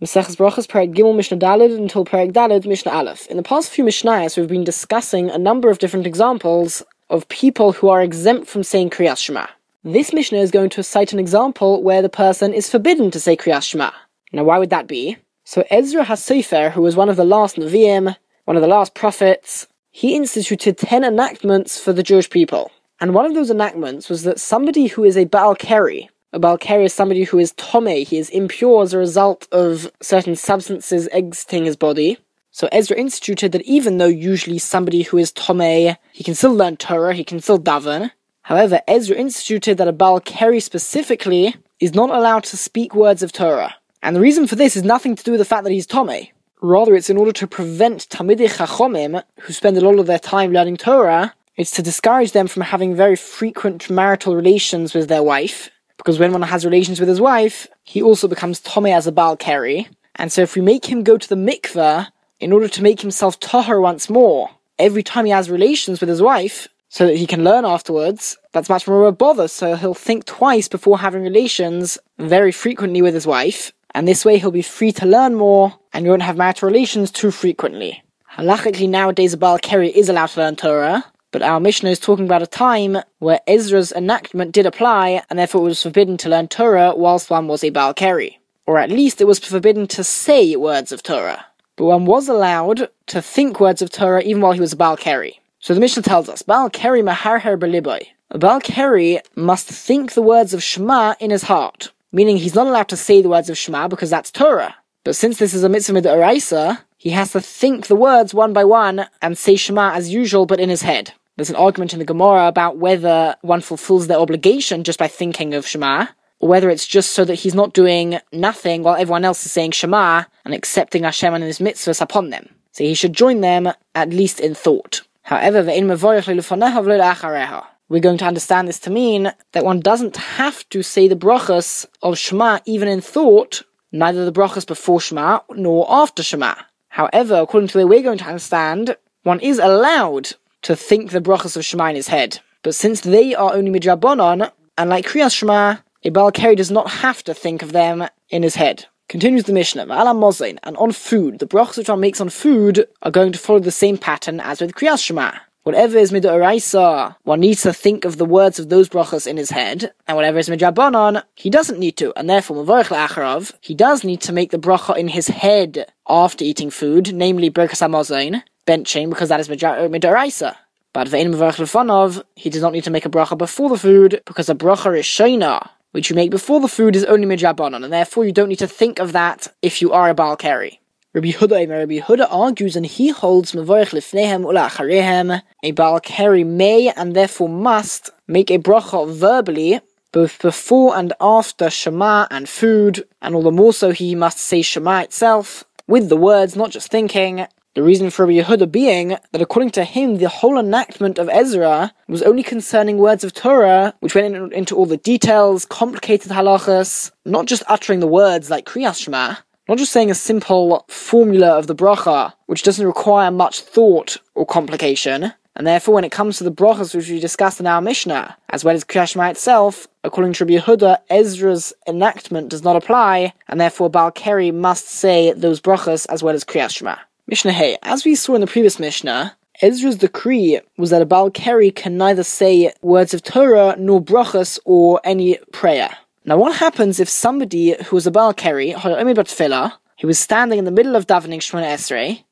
Maseches Brachas, Perek Gimel, Mishnah Dalid, until Perek Dalid, Mishnah Aleph. In the past few Mishnayos, we've been discussing a number of different examples of people who are exempt from saying Kriyas Shema. This Mishnah is going to cite an example where the person is forbidden to say Kriyas Shema. Now, why would that be? So Ezra HaSofer, who was one of the last Nevi'im, one of the last prophets, he instituted ten enactments for the Jewish people. And one of those enactments was that somebody who is a Baal Keri, a Baal Keri is somebody who is Tome, he is impure as a result of certain substances exiting his body. So Ezra instituted that even though usually somebody who is Tome, he can still learn Torah, he can still daven. However, Ezra instituted that a Baal Keri specifically is not allowed to speak words of Torah. And the reason for this is nothing to do with the fact that he's Tome. Rather, it's in order to prevent Talmidei Chachomim, who spend a lot of their time learning Torah, it's to discourage them from having very frequent marital relations with their wife, because when one has relations with his wife, he also becomes Tome as a Baal Keri. And so if we make him go to the mikveh, in order to make himself Tahar once more, every time he has relations with his wife, so that he can learn afterwards, that's much more of a bother, so he'll think twice before having relations very frequently with his wife, and this way he'll be free to learn more, and you won't have marital relations too frequently. Halachically nowadays a Baal Keri is allowed to learn Torah, but our Mishnah is talking about a time where Ezra's enactment did apply, and therefore it was forbidden to learn Torah whilst one was a Baal Keri. Or at least it was forbidden to say words of Torah. But one was allowed to think words of Torah even while he was a Baal Keri. So the Mishnah tells us, Baal Keri maharher beliboy. A Baal Keri must think the words of Shema in his heart meaning he's not allowed to say the words of Shema because that's Torah. But since this is a mitzvah mid'oraisa, he has to think the words one by one and say Shema as usual, but in his head. There's an argument in the Gemara about whether one fulfills their obligation just by thinking of Shema, or whether it's just so that he's not doing nothing while everyone else is saying Shema and accepting Hashem and his mitzvahs upon them. So he should join them at least in thought. However, we're going to understand this to mean that one doesn't have to say the brachas of Shema even in thought, neither the brachas before Shema nor after Shema. However, according to the way we're going to understand, one is allowed to think the brachas of Shema in his head. But since they are only midrabanon, and like Kriyas Shema, a Baal Keri does not have to think of them in his head. Continues the Mishnah, Ala Mozain, and on food, the brachas which one makes on food are going to follow the same pattern as with Kriyas Shema. Whatever is midoraisa, one needs to think of the words of those brachas in his head, and whatever is midrabanan, he doesn't need to, and therefore mavorich la'acharav, he does need to make the bracha in his head after eating food, namely birkas hamazon, benching, because that is midoraisa. But ve'in mavorich lefanov, he does not need to make a bracha before the food, because a bracha is shayna, which you make before the food is only midrabanan, and therefore you don't need to think of that if you are a Baal Keri. Rabbi Yehuda, Rabbi Yehuda argues and he holds Mavorich Lifnehem Ula a Baal Keri may and therefore must make a bracha verbally both before and after Shema and food, and all the more so he must say Shema itself with the words, not just thinking. The reason for Rabbi Yehuda being that according to him, the whole enactment of Ezra was only concerning words of Torah, which went in, into all the details, complicated halachas, not just uttering the words like Kriyas Shema, not just saying a simple formula of the bracha, which doesn't require much thought or complication, and therefore when it comes to the brachas which we discussed in our Mishnah, as well as Kriyas Shema itself, according to Rabbi Yehuda, Ezra's enactment does not apply, and therefore Baal Keri must say those brachas as well as Kriyas Shema. Mishnah Hey, as we saw in the previous Mishnah, Ezra's decree was that a Baal Keri can neither say words of Torah nor brachas or any prayer. Now, what happens if somebody who was a Baal Keri, he was standing in the middle of davening Shemona Esrei,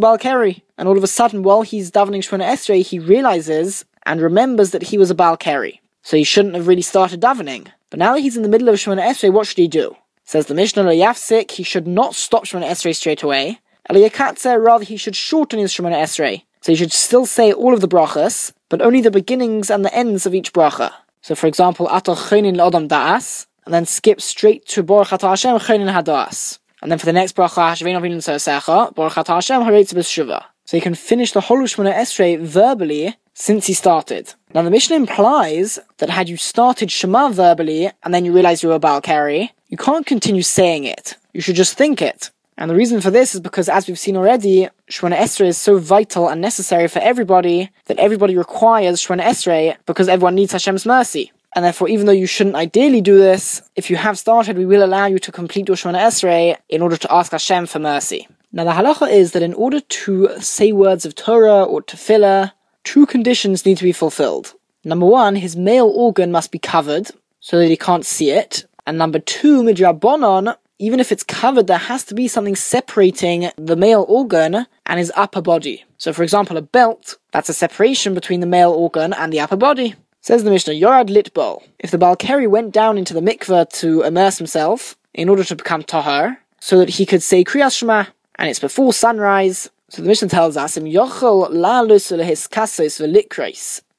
Baal Keri, and all of a sudden, while he's davening Shemona Esrei, he realizes and remembers that he was a Baal Keri. So he shouldn't have really started davening. But now that he's in the middle of Shemona Esrei, what should he do? Says the Mishnah Yafsik, he should not stop Shemona Esrei straight away. Eliyakatze, rather he should shorten his Shemona Esrei. So he should still say all of the brachas, but only the beginnings and the ends of each bracha. So, for example, Ato Chonin Lodam Da'as, and then skip straight to Baruch Atah Hashem Chonin Hadas. And then for the next bracha, Shvein Avin Secha, Baruch Atah Hashem Haretz B'Shuva. So you can finish the whole Shemona Esrei verbally since he started. Now the Mishnah implies that had you started Shema verbally and then you realize you were a Baal Keri, you can't continue saying it. You should just think it. And the reason for this is because, as we've seen already, Shemona Esrei is so vital and necessary for everybody that everybody requires Shemona Esrei because everyone needs Hashem's mercy. and therefore, even though you shouldn't ideally do this, if you have started, we will allow you to complete your Shemona Esrei in order to ask Hashem for mercy. Now, the halacha is that in order to say words of Torah or tefillah, two conditions need to be fulfilled. Number one, his male organ must be covered so that he can't see it. And number two, midrabanon, even if it's covered, there has to be something separating the male organ and his upper body. So, for example, a belt, that's a separation between the male organ and the upper body. Says the Mishnah, Yorad Litbol. If the Baal Keri went down into the mikveh to immerse himself in order to become Tahar, so that he could say Kriyas Shema, and it's before sunrise, so the Mishnah tells us,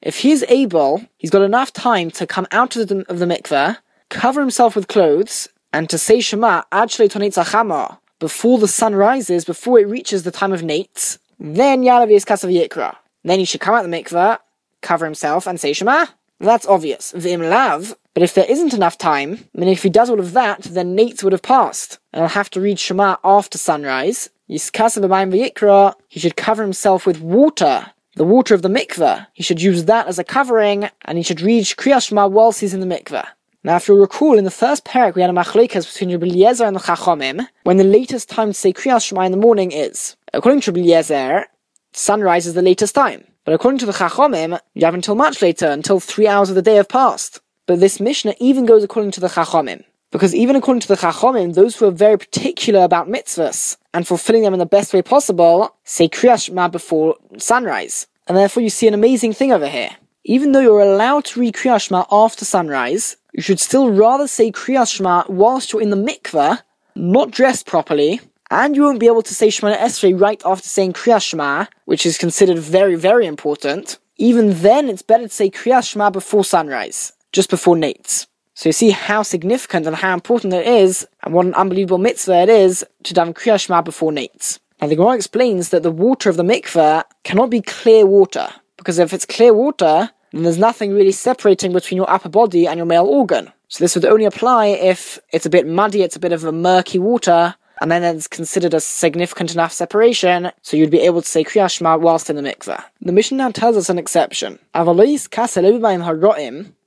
if he's able, he's got enough time to come out of the, of the mikveh, cover himself with clothes, and to say Shema actually, Chama, before the sun rises, before it reaches the time of neitz, then Yalav is Kasav Yikra. Then he should come out the mikveh, cover himself, and say Shema. That's obvious. V'im lav. But if there isn't enough time, I mean, if he does all of that, then neitz would have passed. And he'll have to read Shema after sunrise. Yiskasav V'yikra. He should cover himself with water the water of the mikveh. He should use that as a covering, and he should read Kriyas Shema whilst he's in the mikveh. Now, if you recall, in the first parak we had a machlokes between Rabbi Eliezer and the Chachomim, when the latest time to say Kriyas Shema in the morning is. According to Rabbi Eliezer, sunrise is the latest time. But according to the Chachomim, you have until much later, until three hours of the day have passed. But this Mishnah even goes according to the Chachomim. Because even according to the Chachomim, those who are very particular about mitzvahs and fulfilling them in the best way possible say Kriyas Shema before sunrise. And therefore you see an amazing thing over here. Even though you're allowed to read Kriyas Shema after sunrise, you should still rather say Kriyas Shema whilst you're in the mikveh, not dressed properly, and you won't be able to say Shemona Esrei right after saying Kriyas Shema, which is considered very, very important. Even then, it's better to say Kriyas Shema before sunrise, just before neitz. So you see how significant and how important it is, and what an unbelievable mitzvah it is to daven Kriyas Shema before Neitz. Now the Gemara explains that the water of the mikveh cannot be clear water, because if it's clear water, then there's nothing really separating between your upper body and your male organ. So this would only apply if it's a bit muddy, it's a bit of a murky water, and then it's considered a significant enough separation, so you'd be able to say Kriyas Shema whilst in the mikveh. The Mishnah tells us an exception.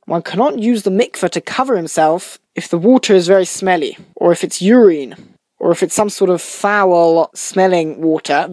One cannot use the mikveh to cover himself if the water is very smelly, or if it's urine, or if it's some sort of foul smelling water.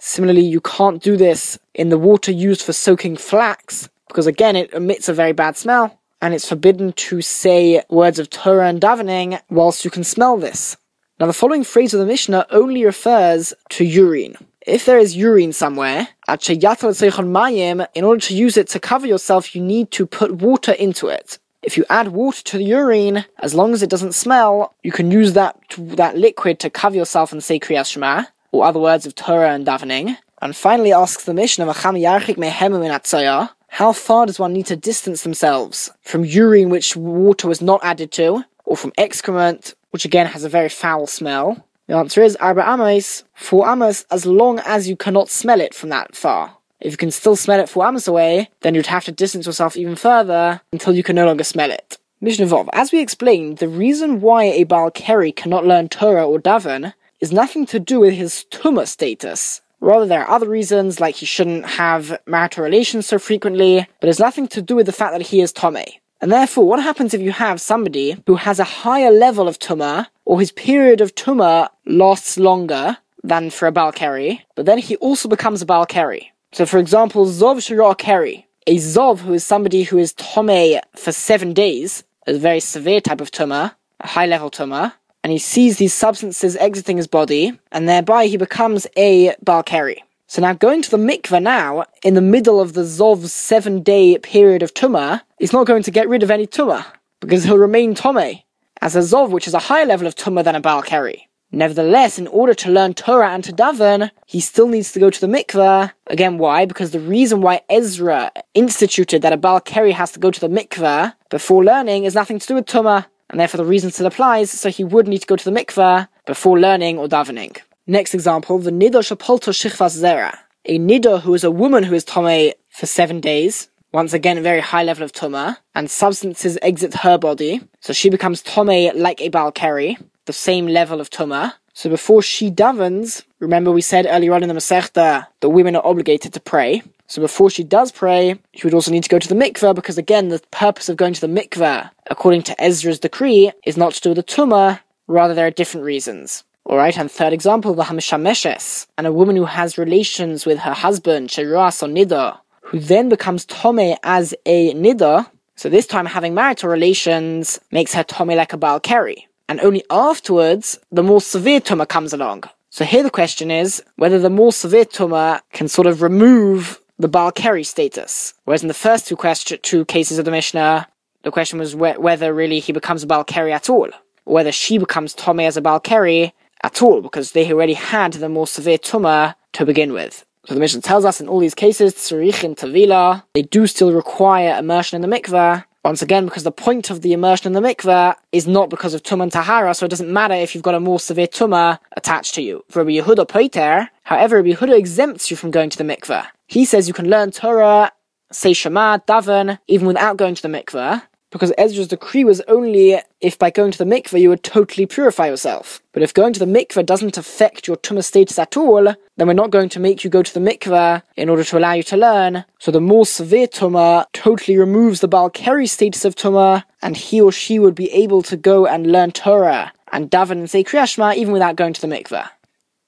Similarly, you can't do this in the water used for soaking flax, because again, it emits a very bad smell, and it's forbidden to say words of Torah and davening whilst you can smell this. Now, the following phrase of the Mishnah only refers to urine if there is urine somewhere, in order to use it to cover yourself, you need to put water into it. If you add water to the urine, as long as it doesn't smell, you can use that that liquid to cover yourself and say Kriyas Shema, or other words of Torah and davening. And finally asks the mission of a chamiyachik mehemumin Mishnah, how far does one need to distance themselves from urine which water was not added to, or from excrement, which again has a very foul smell? The answer is Arba Amos, four Amos, as long as you cannot smell it from that far. If you can still smell it four Amos away, then you'd have to distance yourself even further until you can no longer smell it. Mishnah Vov. As we explained, the reason why a Baal Keri cannot learn Torah or Daven is nothing to do with his Tumah status. Rather, there are other reasons, like he shouldn't have marital relations so frequently, but it's nothing to do with the fact that he is Tomei. And therefore, what happens if you have somebody who has a higher level of tumah, or his period of tumah lasts longer than for a Baal Keri, but then he also becomes a Baal Keri. So for example, Zov Shirah Keri, a Zov who is somebody who is Tomei for seven days, a very severe type of tumah, a high level tumah, and he sees these substances exiting his body, and thereby he becomes a Baal Keri. So now going to the mikveh now, in the middle of the Zov's seven day period of Tumah, he's not going to get rid of any Tumah, because he'll remain Tomei, as a Zov which is a higher level of Tumah than a Baal Keri. Nevertheless, in order to learn Torah and to daven, he still needs to go to the mikveh. Again, why? Because the reason why Ezra instituted that a Baal Keri has to go to the mikveh before learning is nothing to do with Tumah, and therefore the reason still applies, so he would need to go to the mikveh before learning or davening. Next example, the Nidor Shapolto Shichvas Zera. A Nidor who is a woman who is Tomei for seven days, once again a very high level of Tuma, and substances exit her body, so she becomes Tomei like a Baal Keri, the same level of Tuma. So before she davens, remember we said earlier on in the Masechta, the women are obligated to pray. So before she does pray, she would also need to go to the mikveh because again, the purpose of going to the mikveh, according to Ezra's decree, is not to do the tumah, rather there are different reasons. Alright, and third example, the Hamishameshes, and a woman who has relations with her husband, Sheras or Nida, who then becomes Tome as a Nida, so this time having marital relations makes her Tome like a Baal Keri. And only afterwards, the more severe Tumah comes along. So here the question is whether the more severe Tumah can sort of remove the Baal Keri status. Whereas in the first two question, two cases of the Mishnah, the question was wh- whether really he becomes a Baal at all, or whether she becomes Tomei as a Baal at all, because they already had the more severe Tumah to begin with. So the Mishnah tells us in all these cases, Tzarich and Tavila, they do still require immersion in the mikveh, once again, because the point of the immersion in the mikveh is not because of tumah and tahara, so it doesn't matter if you've got a more severe tumah attached to you. For Rabbi Yehuda Poiter, however, Rabbi Yehuda exempts you from going to the mikveh. He says you can learn Torah, say Shema, daven, even without going to the mikveh, because Ezra's decree was only if by going to the mikveh you would totally purify yourself. But if going to the mikveh doesn't affect your tumah status at all, then we're not going to make you go to the mikveh in order to allow you to learn. So the more severe tumah totally removes the Baal Keri status of tumah, and he or she would be able to go and learn Torah and daven and say Kriyashma even without going to the mikveh.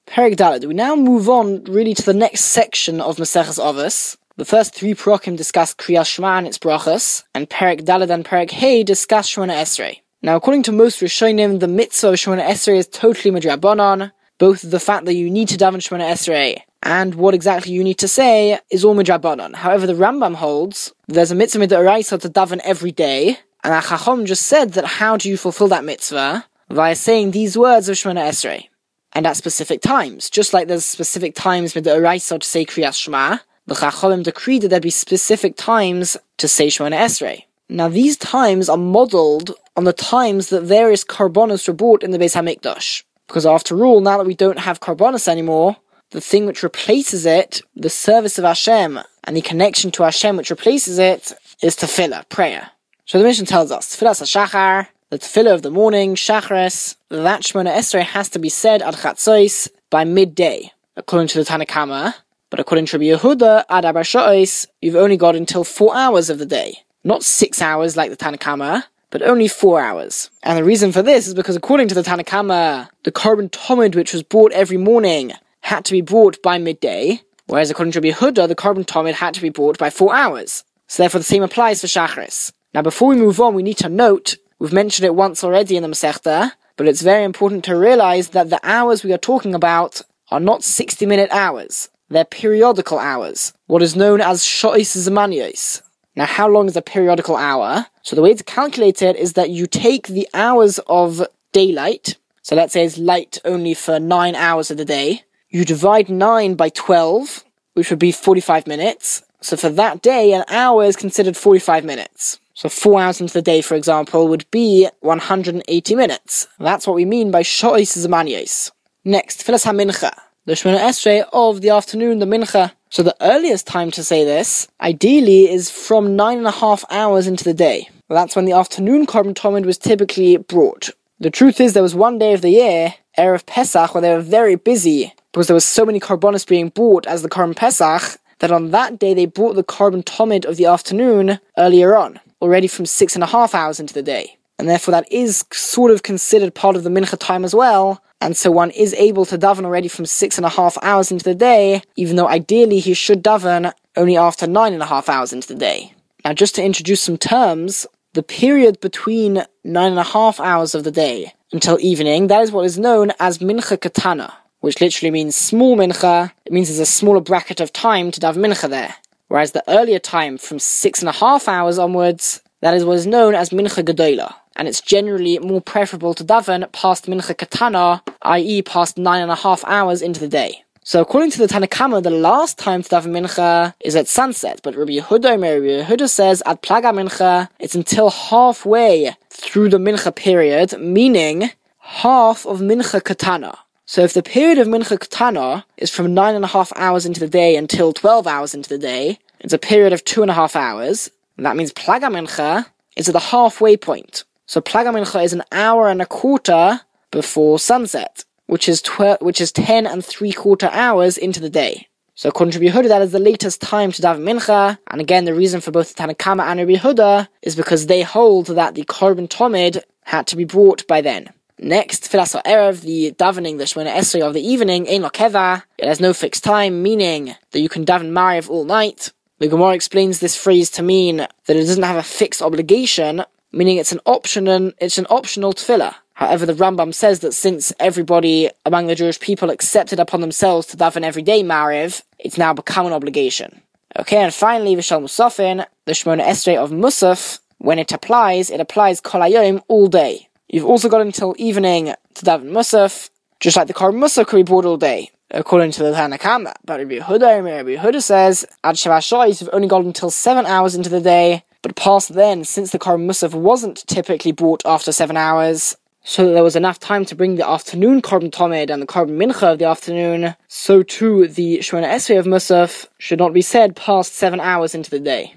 Perek Dalad. We now move on really to the next section of Maseches Avos. The first three prokim discuss Kriyas Shema and its brachas, and Perek Dalad and Perek Hey discuss Shemona Esrei. Now, according to most Rishonim, the mitzvah of Shemona Esrei is totally midrabanon. Both the fact that you need to daven Shemona Esrei and what exactly you need to say is all midrabanon. However, the Rambam holds there's a mitzvah midoraisa to daven every day, and Achachom just said that how do you fulfill that mitzvah? Via saying these words of Shemona Esrei and at specific times. Just like there's specific times Araisa to say Kriyas Shema, the Chachomim decreed that there'd be specific times to say Shemona Esrei. Now these times are modelled on the times that various karbonos were brought in the Beis Hamikdash. Because after all, now that we don't have karbonos anymore, the thing which replaces it, the service of Hashem, and the connection to Hashem which replaces it, is tefillah, prayer. So the mission tells us, tefillah shachar, the tefillah of the morning, shachris, that Shemona Esrei has to be said at chatzos by midday, according to the Tanna Kamma. But according to Rabbi Yehuda, ad you've only got until four hours of the day. Not six hours like the Tanna Kamma, but only four hours. And the reason for this is because according to the Tanna Kamma, the korban tomid which was brought every morning had to be brought by midday, whereas according to Rabbi Yehuda, the korban tomid had to be brought by four hours. So therefore the same applies for Shachris. Now before we move on, we need to note, we've mentioned it once already in the Masechta, but it's very important to realize that the hours we are talking about are not 60 minute hours. They're periodical hours, what is known as Shois Zamanios. Now, how long is a periodical hour? So the way to calculate it is that you take the hours of daylight, so let's say it's light only for 9 hours of the day, you divide 9 by 12, which would be 45 minutes. So for that day, an hour is considered 45 minutes. So four hours into the day, for example, would be 180 minutes. That's what we mean by Shois Zamanios. Next, Filas HaMincha the Shemona Esrei of the afternoon, the Mincha. So the earliest time to say this, ideally, is from nine and a half hours into the day. That's when the afternoon korban tomid was typically brought. The truth is, there was one day of the year, Erev Pesach, where they were very busy because there was so many karbonis being bought as the korban Pesach that on that day they brought the korban tomid of the afternoon earlier on, already from six and a half hours into the day. And therefore, that is sort of considered part of the mincha time as well, and so one is able to daven already from six and a half hours into the day, even though ideally he should daven only after nine and a half hours into the day. Now, just to introduce some terms, the period between nine and a half hours of the day until evening, that is what is known as mincha katana, which literally means small mincha. It means there's a smaller bracket of time to daven mincha there. Whereas the earlier time from six and a half hours onwards, that is what is known as mincha gedola and it's generally more preferable to daven past mincha katana, i.e., past nine and a half hours into the day. So according to the Tanna Kamma, the last time to daven mincha is at sunset, but Rabbi Yehuda, Rabbi Yehuda says at plag hamincha, it's until halfway through the mincha period, meaning half of mincha katana. So if the period of mincha katana is from nine and a half hours into the day until twelve hours into the day, it's a period of two and a half hours. And that means plag hamincha is at the halfway point. So Plag Hamincha is an hour and a quarter before sunset, which is tw- which is ten and three quarter hours into the day. So according to Rabbi that is the latest time to daven mincha. And again, the reason for both the Tanna Kamma and Rabbi is because they hold that the korban tomid had to be brought by then. Next, Filas Erev, the davening, the Shemona Esrei of the evening, Ein Lokeva, it has no fixed time, meaning that you can daven Mariv all night. The Gemara explains this phrase to mean that it doesn't have a fixed obligation, meaning it's an option, it's an optional tefillah. However, the Rambam says that since everybody among the Jewish people accepted upon themselves to daven every day Mariv, it's now become an obligation. Okay, and finally, Vishal Musafin, the Shemona Esrei of Musaf, when it applies, it applies Kolayom all day. You've also got until evening to daven Musaf, just like the Korban Musaf could be brought all day, according to the Tanna Kamma. But Rabbi Yehuda, Rabbi Yehuda says, Ad Shavashais, you've only got until seven hours into the day, but past then, since the Musaf wasn't typically brought after seven hours, so that there was enough time to bring the afternoon korban tomid and the korban mincha of the afternoon, so too the Shemona Esrei of Musaf should not be said past seven hours into the day.